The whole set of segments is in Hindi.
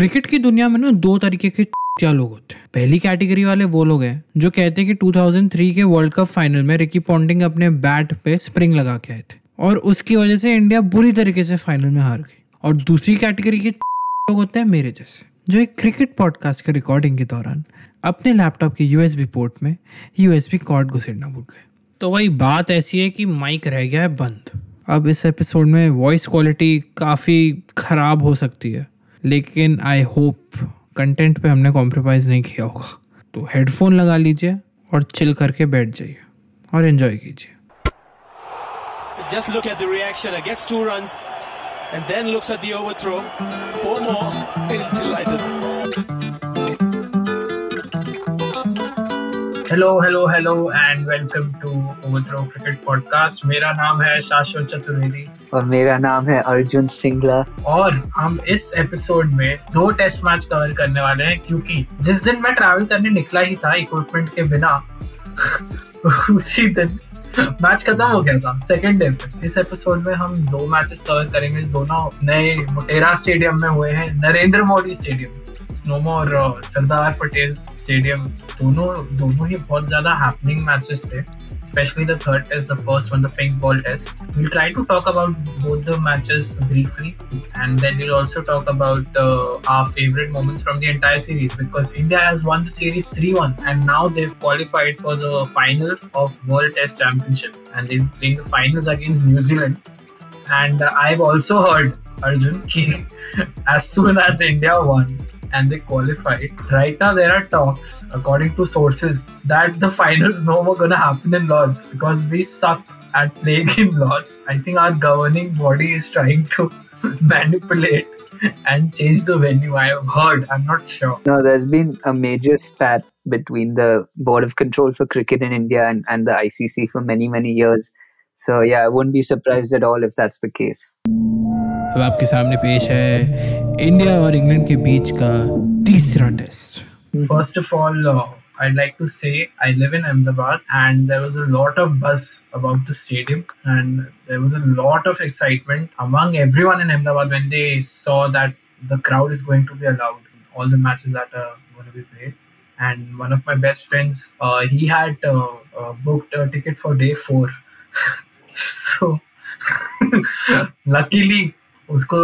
क्रिकेट की दुनिया में ना दो तरीके के क्या लोग होते हैं। पहली कैटेगरी वाले वो लोग हैं, जो कहते हैं कि 2003 के वर्ल्ड कप फाइनल में रिकी पॉन्टिंग अपने बैट पे स्प्रिंग लगा के आए थे। और उसकी वजह से इंडिया बुरी तरीके से फाइनल में हार गई। और दूसरी कैटेगरी के लोग होते हैं मेरे जैसे, जो एक क्रिकेट पॉडकास्ट के रिकॉर्डिंग के दौरान अपने लैपटॉप के यूएसबी पोर्ट में यूएसबी कॉर्ड घुसेड़ना भूल गए। तो वही बात ऐसी है कि माइक रह गया है बंद। अब इस एपिसोड में वॉइस क्वालिटी काफ़ी ख़राब हो सकती है। लेकिन आई होप कंटेंट पे हमने कॉम्प्रोमाइज़ नहीं किया होगा तो हेडफोन लगा लीजिए और चिल करके बैठ जाइए और एंजॉय कीजिए Just look at the reaction. It gets two runs and then looks at the overthrow. Four more. He's delighted. Hello hello hello and welcome to Overthrow cricket podcast मेरा नाम है शाश्वत चतुर्वेदी। और मेरा नाम है अर्जुन सिंगला। और हम इस एपिसोड में दो टेस्ट मैच कवर करने वाले हैं क्योंकि जिस दिन मैं ट्रैवल करने निकला ही था इक्विपमेंट के बिना उसी दिन मैच खत्म हो गया था सेकेंड डे इस एपिसोड में हम दो मैचेस कवर करेंगे दोनों नए मोटेरा स्टेडियम में हुए हैं नरेंद्र मोदी स्टेडियम स्नोमो और uh, सरदार पटेल स्टेडियम दोनों दोनों ही बहुत ज़्यादा हैपनिंग मैचेस थे the third test, the first one, the pink ball test. We'll try to talk about both the matches briefly, and then we'll also talk about uh, our favorite moments from the entire series because India has won the series 3 1, and now they've qualified for the finals of World Test Championship, and they're playing the finals against New Zealand. And uh, I've also heard, Arjun, as soon as India won, and they qualified. Right now, there are talks, according to sources, that the finals no more gonna happen in Lords because we suck at playing in Lords. I think our governing body is trying to manipulate and change the venue. I have heard. I'm not sure. No, there's been a major spat between the Board of Control for Cricket in India and, and the ICC for many, many years. So, yeah, I wouldn't be surprised at all if that's the case. अब आपके सामने पेश है इंडिया और इंग्लैंड के बीच का तीसरा test First of all, uh, I'd like to say I live in Ahmedabad and there was a lot of buzz about the stadium and there was a lot of excitement among everyone in Ahmedabad when they saw that the crowd is going to be allowed in all the matches that are going to be played. And one of my best friends, uh, he had uh, uh, booked a ticket for day four. so luckily उसको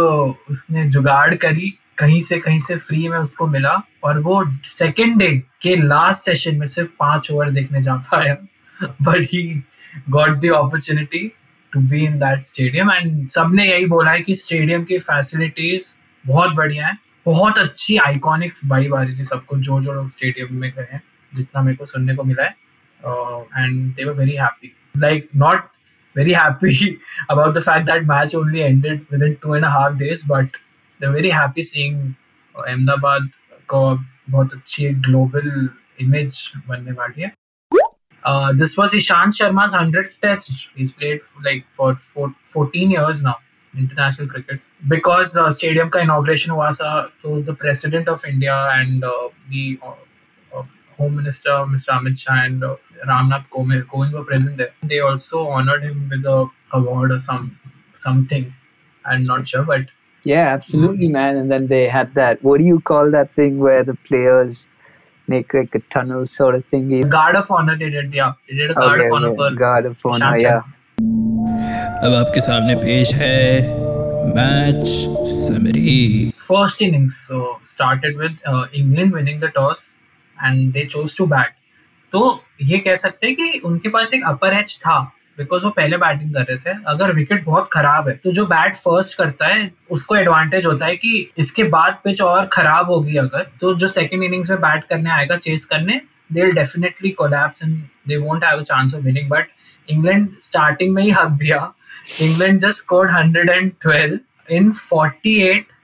उसने जुगाड़ करी कहीं से कहीं से फ्री में उसको मिला और वो सेकेंड डे के लास्ट सेशन में सिर्फ़ पाँच ओवर देखने जा पाया। But he got the opportunity to be in that stadium and सबने यही बोला है कि स्टेडियम की फैसिलिटीज़ बहुत बढ़िया है। बहुत अच्छी आइकॉनिक वाइब आ रही थी सबको, जो जो लोग स्टेडियम में गए हैं, जितना मेरे को सुनने को मिला है। And they were very happy like not very happy about the fact that match only ended within two and a half days, but they're very happy seeing uh, Ahmedabad को बहुत अच्छी ग्लोबल इमेज बनने वाली है uh, this was Ishant Sharma's 100th test. He's played for like for, for 14 years now international cricket because uh, stadium का inauguration हुआ था तो the president of India and uh, the uh, uh, home minister Mr. Amit Shah and uh, Ramnath Kovind, Kovind were present there. They also honored him with a award or some something. I'm not sure, but Yeah, absolutely, man. And then they had that, what do you call that thing where the players make like a tunnel sort of thingy? guard of honor they did. Yeah, they did a guard Okay, of honor okay, for Guard of Honor, Ishant yeah. Sharma. अब आपके सामने पेश है match summary First innings so started with uh, England winning the toss and they chose to bat. तो ये कह सकते हैं कि उनके पास एक अपर एज था बिकॉज़ वो पहले बैटिंग कर रहे थे। अगर विकेट बहुत खराब है तो जो बैट फ़र्स्ट करता है, उसको एडवांटेज होता है कि इसके बाद पिच और खराब होगी अगर तो जो सेकेंड इनिंग्स में बैट करने आएगा चेस करने they will definitely collapse and they won't have a chance of winning but England starting में ही हक दिया। England just scored 112 in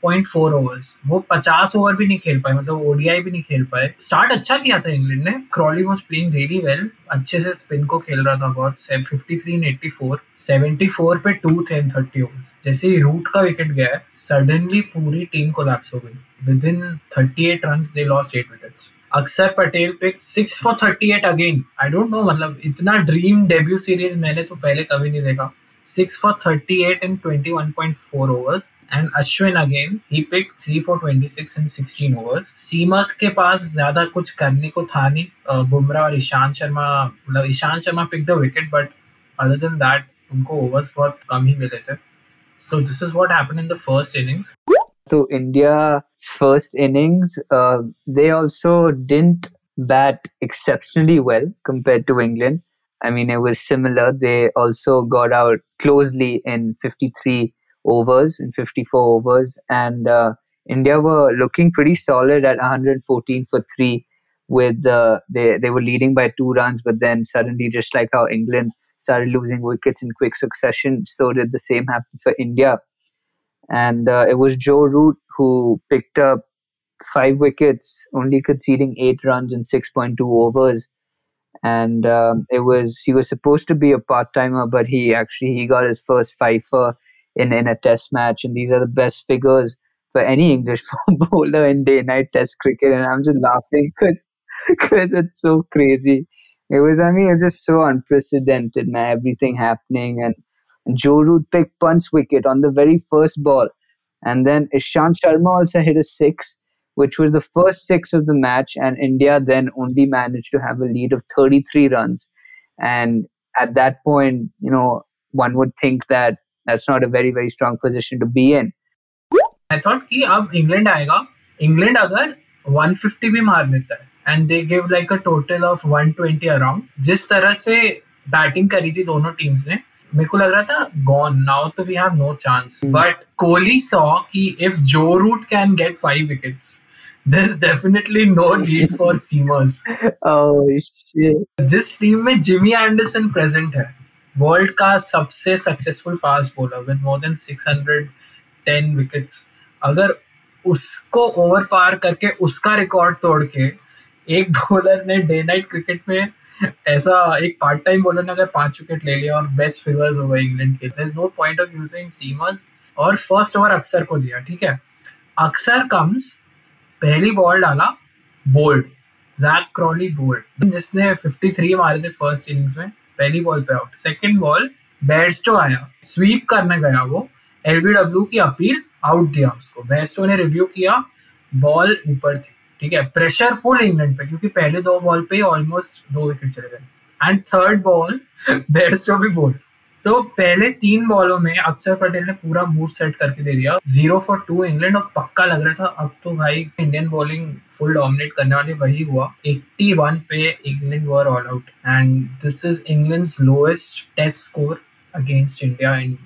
48.4 overs वो 50 ओवर भी नहीं खेल पाए मतलब ओडीआई भी नहीं खेल पाए। स्टार्ट अच्छा किया था इंग्लैंड ने। Crawley was playing really well अच्छे से स्पिन को खेल रहा था बहुत। 53 इन 84 74 पे टू थे इन 30 ओवर्स जैसे ही रूट का विकेट गया सडनली पूरी टीम कोलैप्स हो गई। With in 38 runs they lost 8 wickets Axar Patel pick six for thirty eight again I don't know मतलब इतना ड्रीम डेब्यू सीरीज़ मैंने तो पहले कभी नहीं देखा। 6 for 38 in 21.4 overs. And Ashwin again, he picked 3 for 26 in 16 overs. Seamers के पास ज्यादा कुछ करने को था नहीं बुमराह और ईशान शर्मा मतलब Ishan Sharma picked a wicket but other than that उनको overs बहुत कम ही मिले थे so this is what happened in the first innings So India's first innings, uh, they also didn't bat exceptionally well compared to England. I mean, it was similar. They also got out closely in 53 overs, in 54 overs, and uh, India were looking pretty solid at 114 for three. With uh, they they were leading by two runs, but then suddenly, just like how England started losing wickets in quick succession, so did the same happen for India. And uh, it was Joe Root who picked up five wickets, only conceding eight runs in 6.2 overs and um, it was he was supposed to be a part timer, but he actually he got his first fifer in in a test match, and these are the best figures for any English bowler in day night test cricket, and I'm just laughing because because it's so crazy. It was I mean it's just so unprecedented, man. Everything happening, and, Joe Root picked Punt's wicket on the very first ball, and then Ishan Sharma also hit a six which was the first six of the match, and India then only managed to have a lead of 33 runs. And at that point, you know, one would think that that's not a very, very strong position to be in. I thought कि अब इंग्लैंड आएगा इंग्लैंड अगर 150 भी मार लेता है and they give like a total of 120 around जिस तरह से बैटिंग करी थी दोनों टीम्स ने मेरे को लग रहा था गॉन नाउ तो we have no chance but Kohli saw कि if Joe Root can get five wickets there's definitely no need for seamers. Oh shit. जिस टीम में जिमी एंडरसन प्रेजेंट है वर्ल्ड का सबसे successful fast bowler with more than 610 wickets अगर उसको ओवर पार करके उसका रिकॉर्ड तोड़ के एक बॉलर ने डे नाइट क्रिकेट में ऐसा एक पार्ट टाइम बॉलर ने अगर पाँच विकेट ले लिया और बेस्ट फिगर्स हो गए इंग्लैंड के there is no point of using seamers और फ़र्स्ट ओवर अक्सर को दिया ठीक है अक्सर कम्स पहली बॉल डाला बोल्ड जैक क्रॉली बोल्ड जिसने 53 मारे थे फ़र्स्ट इनिंग्स में, पहली बॉल पे आउट सेकंड बॉल बेस्टो आया. स्वीप करने गया वो. एलबीडब्ल्यू की अपील आउट दिया उसको. बेस्टो ने रिव्यू किया बॉल ऊपर थी. ठीक है? प्रेशर फुल इंग्लैंड पे, क्योंकि पहले दो बॉल पे ऑलमोस्ट दो विकेट चले गए. एंड थर्ड बॉल बेस्टो भी बोल्ड तो पहले तीन बॉलों में अक्षर पटेल ने पूरा मूव सेट करके दे दिया। ज़ीरो फॉर टू इंग्लैंड और पक्का लग रहा था। अब तो भाई इंडियन बॉलिंग फुल डोमिनेट करने वाली वही हुआ। 81 पे England were all out and this is England lowest test score against India in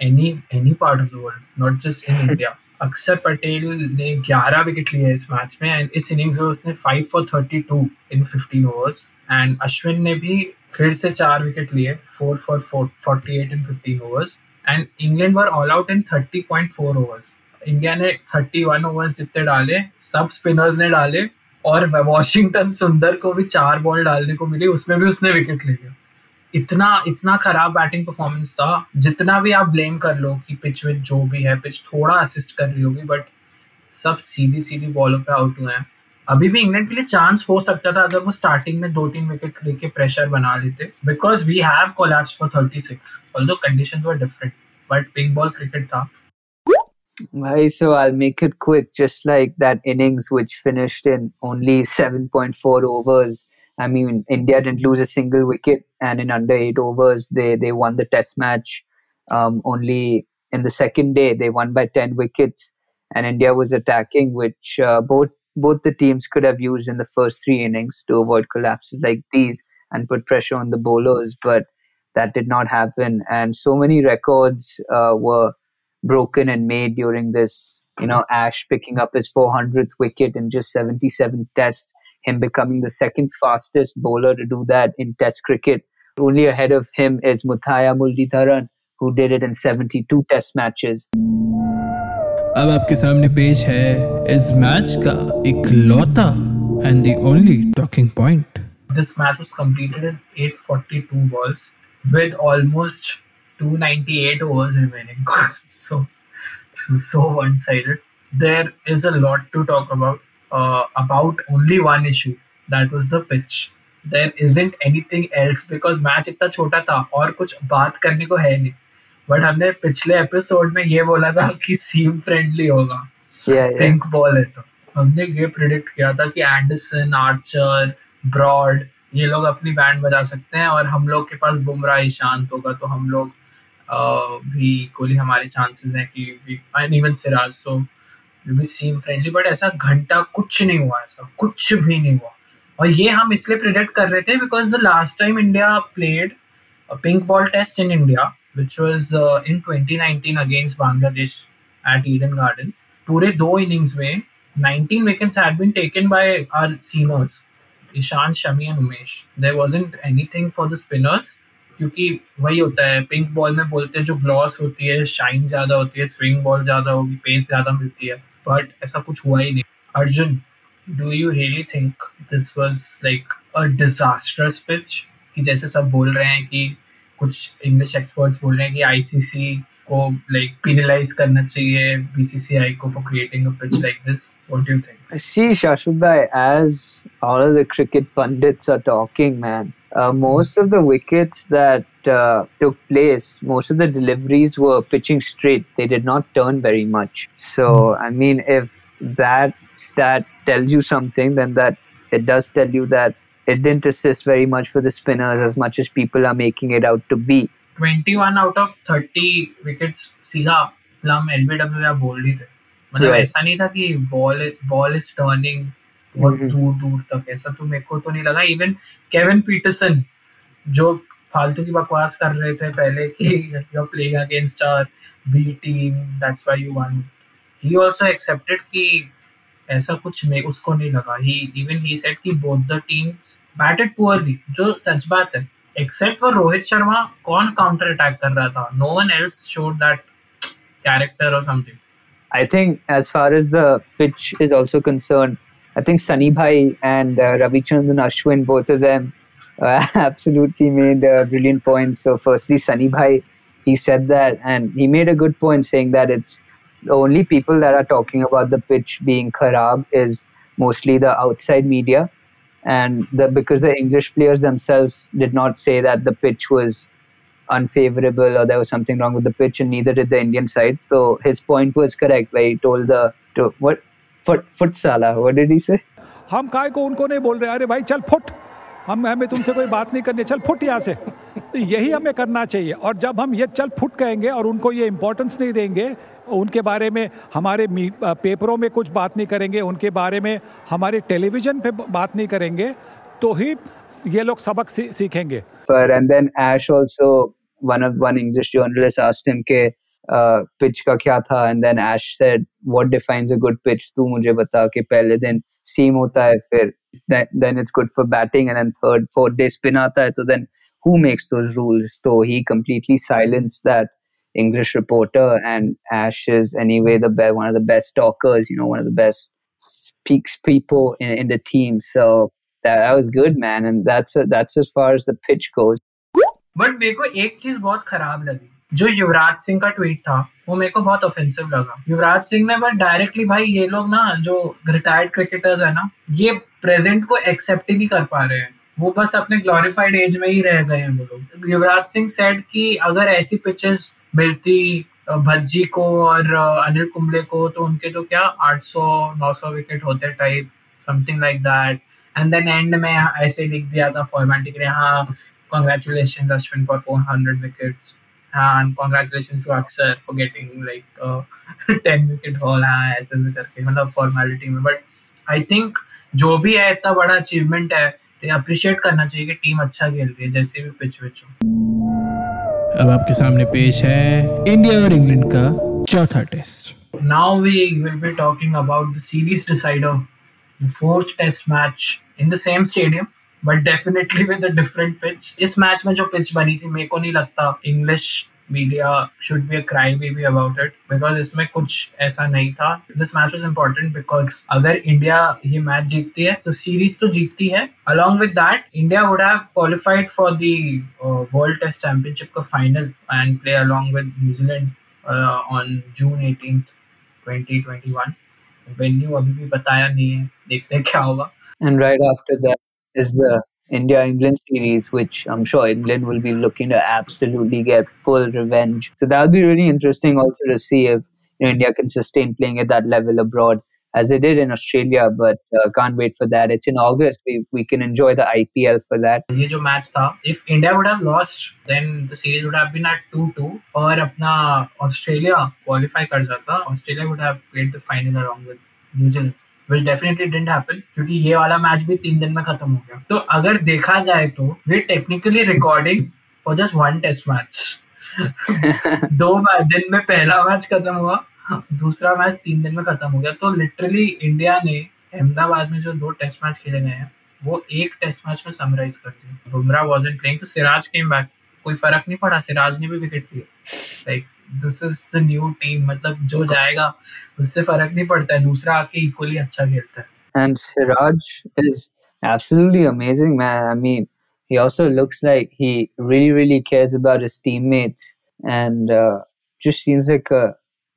any any part of the world not just in India Axar Patel ने 11 विकेट लिए इस मैच में एंड इस इनिंग्स में उसने 5 for 32 in 15 overs and Ashwin ने भी फिर से चार विकेट लिए four for forty eight in fifteen overs and England were all out in thirty point four overs India ने थर्टी वन ओवर्स जितने डाले, सब स्पिनर्स ने डाले, और वॉशिंगटन सुंदर को भी चार बॉल डालने को मिली, उसमें भी उसने विकेट ले लिया। इतना इतना खराब बैटिंग परफॉर्मेंस था जितना भी आप ब्लेम कर लो कि पिच विच जो भी है पिच थोड़ा असिस्ट कर रही होगी बट सब सीधी सीधी बॉलों पे आउट हुए हैं अभी भी इंग्लैंड के लिए चांस हो सकता था अगर वो स्टार्टिंग में दो तीन विकेट लेके प्रेशर बना लेते because we have collapse for 36 although conditions were different but pink ball cricket था Right, so I'll make it quick, just like that innings which finished in only 7.4 overs. I mean, India didn't lose a single wicket, and in under eight overs, they they won the Test match. Um, only in the second day, they won by 10 wickets, and India was attacking, which uh, both both the teams could have used in the first three innings to avoid collapses like these and put pressure on the bowlers, but that did not happen. And so many records uh, were broken and made during this. You know, Ash picking up his 400th wicket in just 77 tests, him becoming the second fastest bowler to do that in Test cricket. Only ahead of him is Muthaiya Muralitharan, who did it in 72 Test matches. अब आपके सामने पेश है इस मैच का इकलौता and the only talking point This match was completed in 842 balls with almost 298 overs remaining. so, so one-sided. There is a lot to talk about. Uh, about only one issue. That was the pitch. There isn't anything else because match इतना छोटा था और कुछ बात करने को है नहीं बट हमने पिछले एपिसोड में ये बोला था कि सीम फ्रेंडली होगा. पिंक बॉल है तो हमने ये प्रिडिक्ट किया था कि एंडरसन आर्चर ब्रॉड ये लोग अपनी बैंड बजा सकते हैं और हम लोग के पास बुमराह ईशांत होगा तो हम लोग अह, भी कोहली हमारे चांसेस हैं कि इवन सिराज सो भी सीम फ्रेंडली बट ऐसा घंटा कुछ नहीं हुआ ऐसा कुछ भी नहीं हुआ और ये हम इसलिए प्रिडिक्ट कर रहे थे because the last time India played pink ball test in India was uh, in 2019 against Bangladesh at Eden Gardens. पूरे दो इनिंग्स में 19 wickets had been taken by our seamers, Ishan, Shami and Umesh. There wasn't anything for the spinners क्योंकि वही होता है पिंक बॉल में बोलते हैं जो ग्लॉस होती है शाइन ज़्यादा होती है स्विंग बॉल ज़्यादा होगी पेस ज़्यादा मिलती है बट ऐसा कुछ हुआ ही नहीं। Arjun do you really think this was like a disasters pitch कि जैसे सब बोल रहे हैं कि कुछ इंग्लिश एक्सपर्ट्स बोल रहे हैं कि आईसीसी को लाइक पिनलाइज करना चाहिए बीसीसीआई को for creating a pitch like this what do you think Shashwat bhai, as all of the cricket pundits are talking, man, uh, most of the wickets that uh, took place, most of the deliveries were pitching straight. They did not turn very much. So, I mean, if that stat tells you something, then that it does tell you that it didn't assist very much for the spinners as much as people are making it out to be. 21 out of 30 wickets सीधा प्लम एलबीडब्ल्यू या बोल्ड ही थे मतलब Right. ऐसा नहीं था कि बॉल बॉल इज टर्निंग बहुत Mhm. दूर दूर तक ऐसा तो मेरे को तो नहीं लगा इवन केविन पीटरसन जो फालतू की बकवास कर रहे थे पहले कि you are playing against our B team that's why you won he also accepted कि ऐसा कुछ नहीं उसको नहीं लगा. ही इवन ही सेड कि both the teams batted poorly जो सच बात है. एक्सेप्ट फॉर रोहित शर्मा कौन काउंटर अटैक कर रहा था? No one else showed that character और something I think as far as the pitch is also think Sunny Bhai and uh, Ravichandran Ashwin, both of them, uh, absolutely made uh, brilliant points. So, firstly, Sunny Bhai, he said that, and he made a good point saying that it's the only people that are talking about the pitch being kharab is mostly the outside media, and the because the English players themselves did not say that the pitch was unfavorable or there was something wrong with the pitch, and neither did the Indian side. So his point was correct where he told the to, what foot futsala. What did he say? हम काय को उनको नहीं बोल रहे अरे भाई चल फुट हम हमें तुमसे कोई बात नहीं करनी चल फुट यहाँ से। तो यही हमें करना चाहिए। और जब हम ये चल फुट कहेंगे और उनको ये इम्पोर्टेंस नहीं देंगे उनके बारे में हमारे पेपरों में कुछ बात नहीं करेंगे उनके बारे में हमारे टेलीविज़न पे बात नहीं करेंगे तो ही ये लोग सबक सीखेंगे। And then Ash also one of one English journalist asked him के uh, का क्या था? And then Ash said what defines a good pitch? तू मुझे बता कि पहले दिन seam होता है फिर then, then it's good for batting and then third fourth day spin आता है तो then who makes those rules so he completely silenced that English reporter and Ash is anyway the be- one of the best talkers you know one of the best speaks people in, in the team so that, that was good man and that's that's as far as the pitch goes but मेरे को एक चीज बहुत खराब लगी जो युवराज सिंह का ट्वीट था, वो मेरे को बहुत ऑफेंसिव लगा। युवराज सिंह ने बस डायरेक्टली भाई ये लोग ना, जो रिटायर्ड क्रिकेटर्स है ना, ये प्रेजेंट को एक्सेप्ट ही नहीं कर पा रहे हैं। वो बस अपने ग्लोरिफाइड एज में ही रह गए हैं वो लोग। युवराज सिंह सेड कि अगर ऐसी पिचेस मिलती भज्जी को और अनिल कुंबले को तो उनके तो क्या 800 900 विकेट होते type something like that and then end में ऐसे लिख दिया था फॉर्मेलिटी के हाँ congratulations Ashwin for 400 wickets and congratulations to Aksar for getting like uh, 10 wicket haul हाँ ऐसे ऐसे करके मतलब फॉर्मेलिटी में बट आई थिंक जो भी है इतना बड़ा अचीवमेंट है अप्रिशिएट करना चाहिए कि टीम अच्छा खेल रही है जैसे भी पिच विच हो अब आपके सामने पेश है इंडिया और इंग्लैंड का चौथा test now we will be talking about the series decider, the fourth test match in the same but definitely with a different इस मैच में जो पिच बनी थी, मेरे को नहीं लगता English media should be a cry baby about it because इसमें कुछ ऐसा नहीं था। This match was important because अगर इंडिया ये मैच जीतती है तो सीरीज़ तो जीतती है। Along with that India would have qualified for the world test championship का final and play along with New Zealand on June 18th 2021 venue अभी भी बताया नहीं है। देखते हैं क्या होगा। And right after that is the India England series, which I'm sure England will be looking to absolutely get full revenge. So that'll be really interesting also to see if you know, India can sustain playing at that level abroad as they did in Australia. But uh, can't wait for that. It's in August. We, we can enjoy the IPL for that. ये जो मैच था if India would have lost then the series would have been at 2-2 और अपना ऑस्ट्रेलिया क्वालिफाई कर जाता Australia would have played the final along with New Zealand Which definitely didn't happen क्योंकि ये वाला मैच भी तीन दिन में खत्म हो गया। तो अगर देखा जाए तो वे technically recording for just one test match दो दिन में पहला मैच खत्म हुआ दूसरा मैच तीन दिन में खत्म हो गया। तो लिटरली इंडिया ने अहमदाबाद में जो दो टेस्ट मैच खेले गए हैं वो एक टेस्ट मैच में समराइज कर दिया बुमराह वॉजेंट प्लेइंग तो सिराज केम बैक कोई फ़र्क नहीं पड़ा सिराज ने भी विकेट लिया। Like This is the new team मतलब जो जाएगा उससे फर्क नहीं पड़ता है दूसरा आके इक्वली अच्छा खेलता है And Siraj is absolutely amazing, man. I mean, he also looks like he really, really cares about his teammates and uh, just seems like a,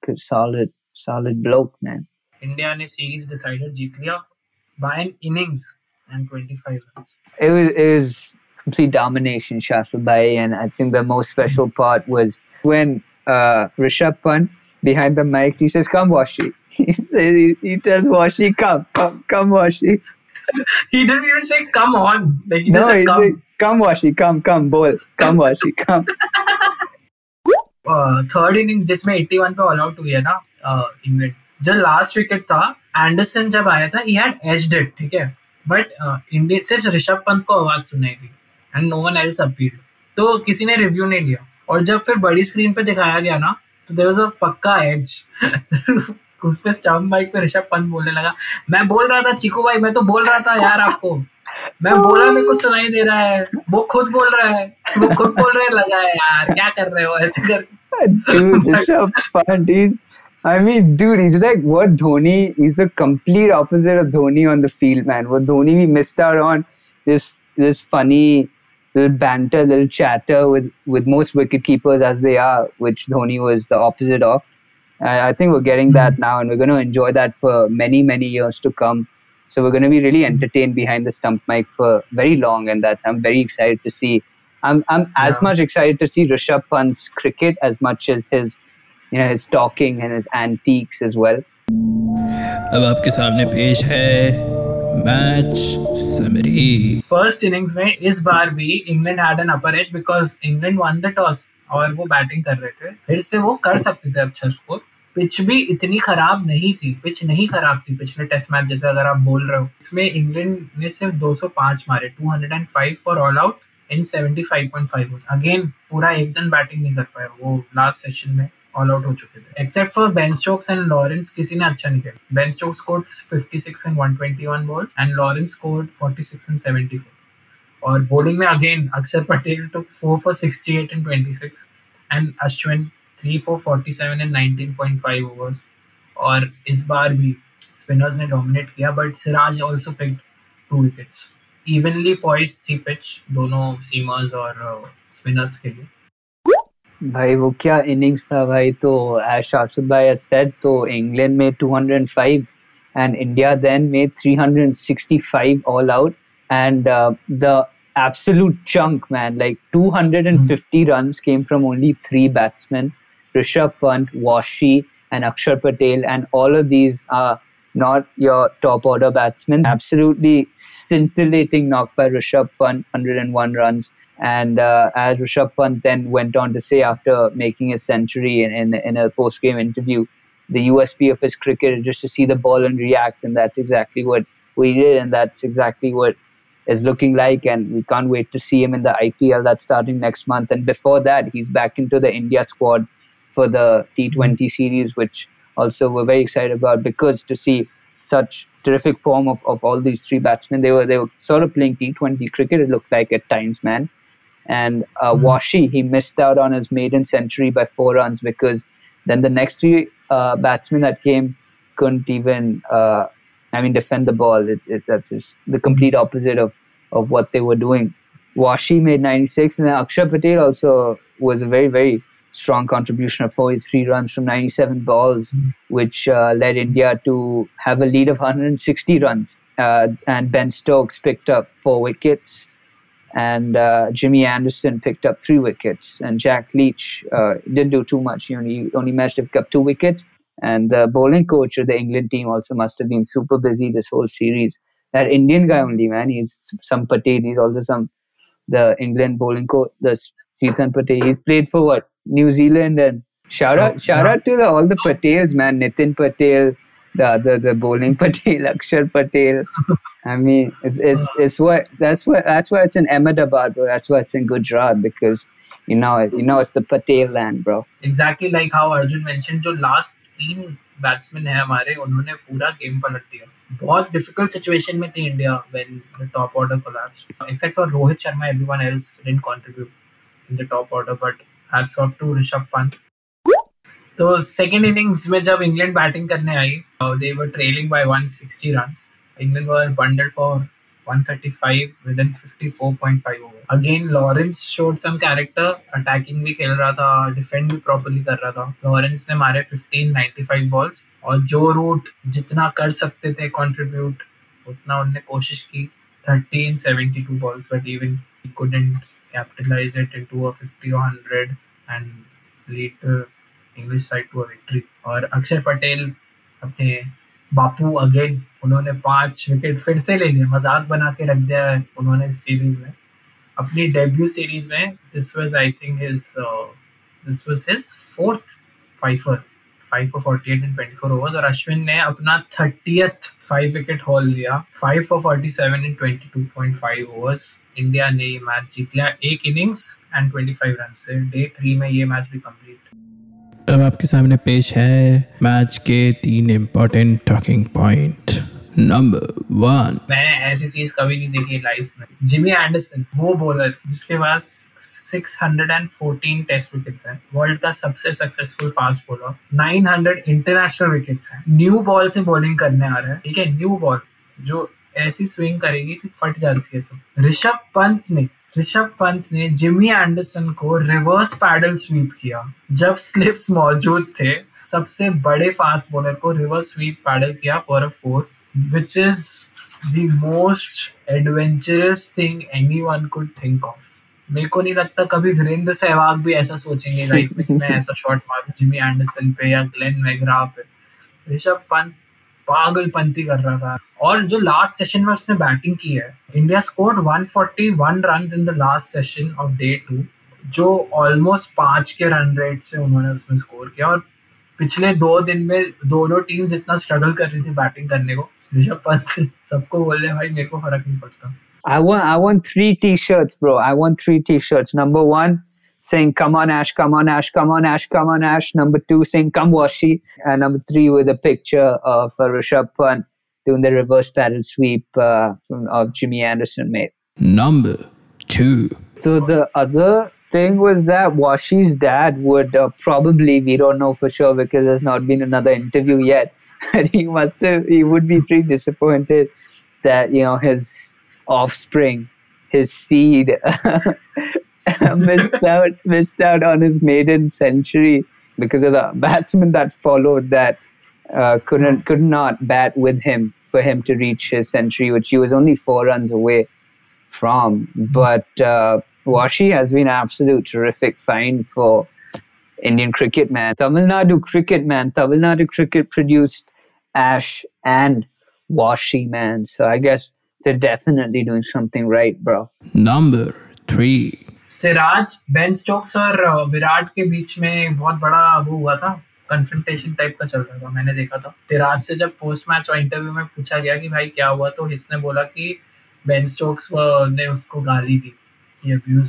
a solid, solid bloke, man. India ने सीरीज डिसाइडर जीत लिया by an innings and 25 runs It was, it was complete domination, Shastra Bhai, and I think the most special part was when uh, Rishabh Pant behind the mic, he says, "Come, Washi." He says, he, he tells Washi, "Come, come, come, Washi." he didn't even say come on like he no, just said come like, "Come, Washi, come, come, bowl, come, Washi, come." Third innings जिसमें 81 पे ऑल आउट हुई है ना इंग्लैंड जो लास्ट विकेट था एंडरसन जब आया था ही हैड एज्ड इट ठीक है बट इंडिया सिर्फ़ ऋषभ पंत को आवाज़ सुनाई थी and no one else appealed तो किसी ने रिव्यू नहीं लिया और जब फिर बड़ी स्क्रीन पे दिखाया गया ना तो देर वॉज़ अ पक्का एज उस पे स्टम बाइक पे ऋषभ पंत बोलने लगा मैं बोल रहा था चिकू भाई मैं तो बोल रहा था यार आपको। मैं बोला मेरे को सुनाई दे रहा है। वो खुद बोल रहा है वो खुद बोल रहे लगा है यार क्या कर रहे हो ऐसे कर I mean, dude, he's like what Dhoni. He's the complete opposite of Dhoni on the field, man. What Dhoni we missed out on this this funny. little banter, little chatter with, with most wicket keepers as they are, which Dhoni was the opposite of. I, I think we're getting that now, and we're going to enjoy that for many, many years to come. So we're going to be really entertained behind the stump mic for very long, and that's I'm very excited to see. I'm I'm as Yeah. much excited to see Rishabh Pant's cricket as much as his, you know, his talking and his antiques as well. अब आपके सामने पेश है मैच समरी फ़र्स्ट इनिंग्स में इस बार भी England had an upper edge because England won the toss और वो बैटिंग कर रहे थे। फिर से वो कर सकते थे अच्छा स्कोर पिच भी इतनी खराब नहीं थी। पिच नहीं खराब थी। पिछले टेस्ट मैच जैसे अगर आप बोल रहे हो। इसमें इंग्लैंड ने सिर्फ़ 205 मारे। 205 for all out in 75.5 overs again पूरा एक दिन बैटिंग नहीं कर पाया वो लास्ट सेशन में। ऑल आउट हो चुके थे। Except for Ben Stokes and Lawrence किसी ने अच्छा नहीं खेला। Ben Stokes scored 56 and 121 balls and Lawrence scored 46 and 74 और बॉलिंग में again Axar Patel took 4 for 68 and 26 and Ashwin 3 for 47 and 19.5 overs और इस बार भी स्पिनर्स ने डोमिनेट किया but Siraj also picked two wickets evenly poised थी पिच दोनों सीमर्स और स्पिनर्स के लिए। भाई वो क्या इनिंग्स था भाई तो एज शासिद भाई has said तो इंग्लैंड में 205 and India then made 365 all out and uh, the absolute chunk man like 250 runs came from only three batsmen Rishabh Pant, Washi and Akshar Patel and all of these are not your top order batsmen absolutely scintillating knock by Rishabh Pant 101 runs and uh, as Rishabh Pant then went on to say after making a century in, in, in a post game interview, the USP of his cricket is just to see the ball and react. And that's exactly what we did. And that's exactly what is looking like. And we can't wait to see him in the IPL that's starting next month. And before that, he's back into the India squad for the T20 series, which also we're very excited about because to see such terrific form of, of all these three batsmen, they were they were sort of playing T20 cricket. It looked like at times, man. And uh, Washi, he missed out on his maiden century by four runs because then the next three uh, batsmen that came couldn't even, uh, I mean, defend the ball. It, it, that's just the complete opposite of, of what they were doing. Washi made 96, and then Akshar Patel also was a very, very strong contribution of 43 runs from 97 balls, which uh, led India to have a lead of 160 runs. Uh, and Ben Stokes picked up four wickets and uh, Jimmy Anderson picked up three wickets, and Jack Leach uh, didn't do too much. He only only managed to pick up two wickets. And the bowling coach of the England team also must have been super busy this whole series. That Indian guy only, man. He's some Patel. He's also some the England bowling coach, the Chetan Patel. He's played for what New Zealand and shout out shout out to the, all the Patels, man. Nitin Patel, the other the bowling Patel, Akshar Patel. I mean, it's it's it's what that's what that's why it's in Ahmedabad, bro. That's why it's in Gujarat because you know you know it's the Patel land, bro. Exactly like how Arjun mentioned, जो last तीन बैट्समैन है हमारे उन्होंने पूरा गेम पलट दिया बहुत डिफिकल्ट सिचुएशन में थी India when the top order collapse except for Rohit Sharma everyone else didn't contribute in the top order but hats off to Rishabh Pant तो सेकेंड इनिंग्स में जब इंग्लैंड बैटिंग करने आई they were trailing by 160 runs England were bundled for 135 within 54.5 over. Again, Lawrence showed some character. Attacking भी खेल रहा था, defend भी properly कर रहा था. Lawrence ने मारे 15 95 balls और जो रूट जितना कर सकते थे contribute उतना उनने कोशिश की 13 72 balls but even he couldn't capitalize it into a 50 or 100 and lead the English side to a victory. और अक्षर पटेल अपने बापू अगेन उन्होंने पाँच विकेट फिर से ले लिया मज़ाक बना के रख दिया है उन्होंने इस सीरीज़ में। अपनी डेब्यू सीरीज़ में this was I think his this was his fourth fifer five for forty eight in twenty four overs और अश्विन ने अपना थर्टियथ फाइव विकेट हॉल लिया five for forty seven in twenty two point five overs India ने ये मैच जीत लिया, एक innings and twenty five run से। डे थ्री में ये मैच भी कंप्लीट अब आपके सामने पेश है मैच के तीन important talking point number one मैंने ऐसी चीज़ कभी नहीं देखी लाइफ में। जिमी एंडरसन वो बॉलर जिसके पास 614 टेस्ट विकेट्स हैं वर्ल्ड का सबसे successful fast bowler 900 international wickets हैं। न्यू बॉल से बॉलिंग करने आ रहा है, ठीक है? न्यू बॉल जो ऐसी स्विंग करेगी कि फट जाती है सब। ऋषभ पंत ने ऋषभ पंत ने जिमी एंडरसन को रिवर्स पैडल स्वीप किया। जब स्लिप्स मौजूद थे सबसे बड़े फास्ट बॉलर को रिवर्स स्वीप पैडल किया for a four which is the most adventurous thing any one could think of मेरे को नहीं लगता कभी वीरेंद्र सहवाग भी ऐसा सोचेंगे लाइफ में मैं ऐसा शॉट मारूं जिमी एंडरसन पे या ग्लेन मैग्रा पे। ऋषभ पंत पागलपंती कर रहा था और जो लास्ट सेशन में उसने बैटिंग की है India score 141 run in the last session of day two जो ऑलमोस्ट पाँच के रन रेट से उन्होंने उसमें स्कोर किया और पिछले दो दिन में दोनों टीम्स इतना स्ट्रगल कर रही थी बैटिंग करने को ऋषभ पंत सबको बोल रहे भाई मेरे को फ़र्क नहीं पड़ता I want I want three t-shirts, bro. I want three t-shirts. Number one, saying "Come on, Ash! Come on, Ash! Come on, Ash! Come on, Ash!" Number two, saying "Come Washi," and number three with a picture of uh, Rishabh Pant doing the reverse paddle sweep uh, from, of Jimmy Anderson, mate. Number two. So the other thing was that Washi's dad would uh, probably, we don't know for sure because there's not been another interview yet, and he must have, he would be pretty disappointed that, you know, his offspring, his seed, missed out, missed out on his maiden century because of the batsman that followed that uh, couldn't, could not bat with him for him to reach his century, which he was only four runs away from. But uh, Washi has been absolute terrific find for Indian cricket, man. Tamil Nadu cricket, man. Tamil Nadu cricket produced Ash and Washi, man. So I guess they're definitely doing something right, bro. Number three. Siraj Ben Stokes और विराट के बीच में बहुत बड़ा वो हुआ था कन्फ्रंटेशन टाइप का चल रहा था, मैंने देखा था। सिराज से जब पोस्ट मैच और इंटरव्यू में पूछा गया कि भाई क्या हुआ तो इसने बोला कि बेन स्टोक्स ने उसको गाली दी him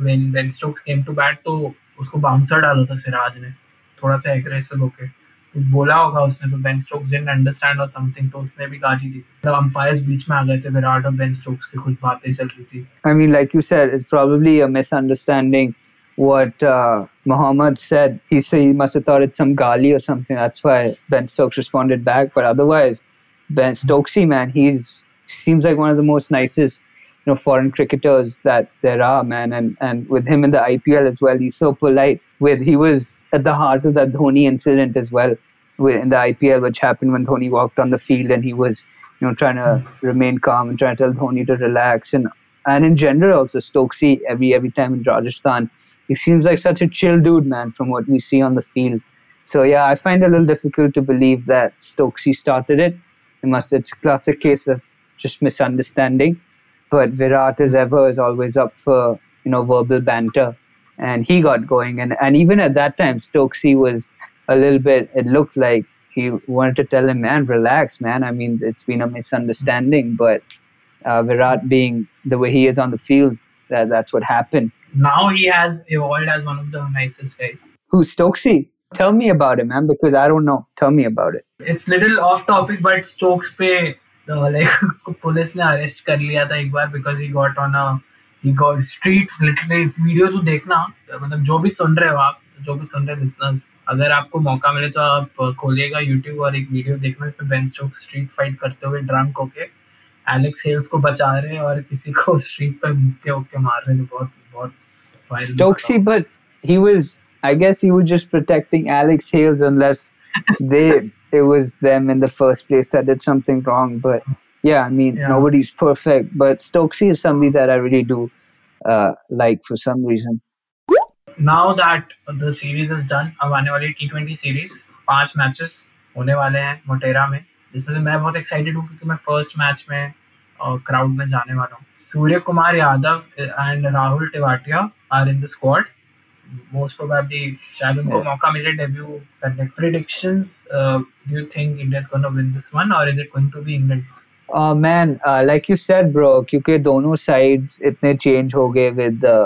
when Ben Stokes came to bat तो उसको बाउंसर डाला था सिराज ने, थोड़ा सा एग्रेसिव होके। कुछ बोला होगा उसने तो बेन स्टोक्स डिडंट अंडरस्टैंड और समथिंग तो उसने भी गाली दी मतलब अंपायर्स बीच में आ गए थे विराट और बेन स्टोक्स की कुछ बातें चल रही थी I mean, like you said, it's probably a misunderstanding what uh, Muhammad said. He said he must have thought it's some gali or something. That's why Ben Stokes responded back. But otherwise, Ben Stokesy, man, he's seems like one of the most nicest, know, foreign cricketers that there are, man. And and with him in the IPL as well, he's so polite. With he was at the heart of that Dhoni incident as well, in the IPL, which happened when Dhoni walked on the field and he was, you know, trying to hmm. remain calm and trying to tell Dhoni to relax and and in general also Stokesy every every time in Rajasthan, he seems like such a chill dude, man. From what we see on the field, so yeah, I find it a little difficult to believe that Stokesy started it. It must it's a classic case of just misunderstanding. But Virat as ever is always up for you know verbal banter, and he got going. And and even at that time, Stokesy was a little bit. It looked like he wanted to tell him, man, relax, man. I mean, it's been a misunderstanding, but uh, Virat being the way he is on the field, that that's what happened. Now he has evolved as one of the nicest guys. Who's Stokesy? Tell me about it, man, because I don't know. Tell me about it. It's little off topic, but Stokes पे uh, like उसको पुलिस ने अरेस्ट कर लिया था एक बार because he got on a he got street literally video तो देखना मतलब जो भी सुन रहे हो आप जो भी सुन रहे लिसनर्स अगर आपको मौका मिले तो आप खोलिएगा यूट्यूब और एक वीडियो देखना इसमें बेन स्टोक स्ट्रीट फाइट करते हुए ड्रंक होके एलेक्स हेल्स को बचा रहे हैं और किसी को स्ट्रीट पे मुक्के होके मार रहे हैं जो बहुत बहुत Stokesy, but he was, I guess he was just protecting Alex Hales unless they, it was them in the first place that did something wrong. But yeah, I mean, Yeah. nobody's perfect. But Stokesy is somebody that I really do uh, like for some reason. Now that the series is done अब आने वाली टी ट्वेंटी सीरीज पांच मैचेस होने वाले हैं मोटेरा में जिसमें से मैं बहुत एक्साइटेड हूँ क्योंकि मैं फर्स्ट मैच में क्राउड में जाने वाला हूँ Suryakumar Yadav and Rahul Tewatia are in the squad most probably शायद उनको मौका मिले डेब्यू करने predictions do you think India is gonna win this one और is it going to be England Uh, man, uh, like you said, bro, क्योंकि दोनों sides इतने change हो गए with the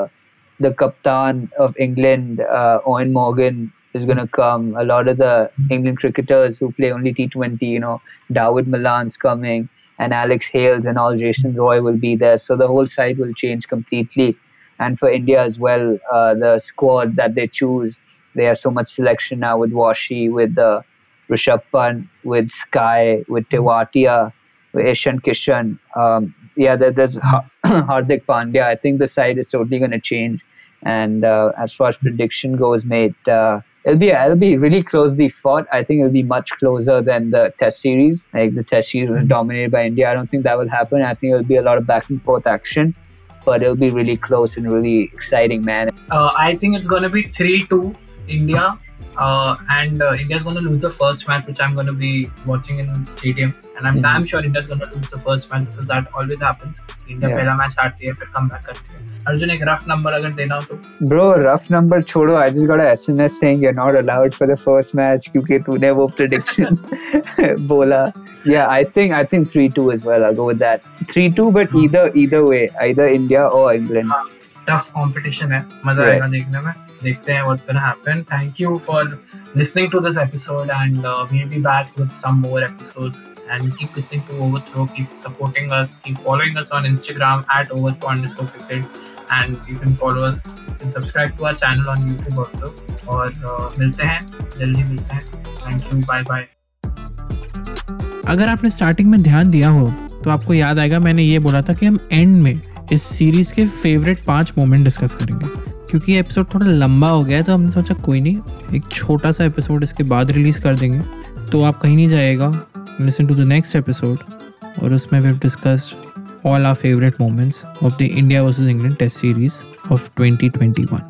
the captain of England, uh, Owen Morgan is going to come. A lot of the England cricketers who play only T20, you know, Dawood Milan's coming, and Alex Hales and all Jason Roy will be there. So the whole side will change completely. And for India as well, uh, the squad that they choose, they have so much selection now with Washi, with uh, Rishabh Pant, with Sky, with Tewatia with Ishan Kishan. Um, yeah, there, there's Hardik Pandya. I think the side is totally going to change. And uh, as far as prediction goes, mate, uh, it'll be it'll be really closely fought. I think it'll be much closer than the Test series. Like the Test series was dominated by India. I don't think that will happen. I think it'll be a lot of back and forth action, but it'll be really close and really exciting, man. Uh, I think it's to be 3 2 India. Uh, and uh, India's going to lose the first match, which I'm going to be watching in stadium. And I'm Mhm. damn sure India's going to lose the first match because that always happens. India Yeah. पहला मैच हारती है फिर कम बैक करती है अर्जुन एक रफ नंबर अगर देना हो तो Bro, rough number छोड़ो. I just got a SMS saying you're not allowed for the first match क्योंकि तूने वो prediction बोला. Yeah, I think I think three two as well. I'll go with that. Three two, but either either way, either India or England. tough competition है मज़ा आएगा देखने में। देखते हैं what's gonna happen thank you for listening to this episode and we will be back with some more episodes and keep listening to Overthrow keep supporting us keep following us on Instagram @overthrow_cricket and you can follow us and subscribe to our channel on YouTube also. और uh, मिलते हैं जल्दी मिलते हैं. थैंक यू बाय अगर आपने स्टार्टिंग में ध्यान दिया हो तो आपको याद आएगा मैंने ये बोला था कि हम एंड में इस सीरीज़ के फेवरेट पाँच मोमेंट डिस्कस करेंगे। क्योंकि एपिसोड थोड़ा लंबा हो गया है तो हमने सोचा कोई नहीं, एक छोटा सा एपिसोड इसके बाद रिलीज़ कर देंगे। तो आप कहीं नहीं जाएगा listen to the next episode और उसमें we discuss all our favourite moments of the India versus England test series of 2021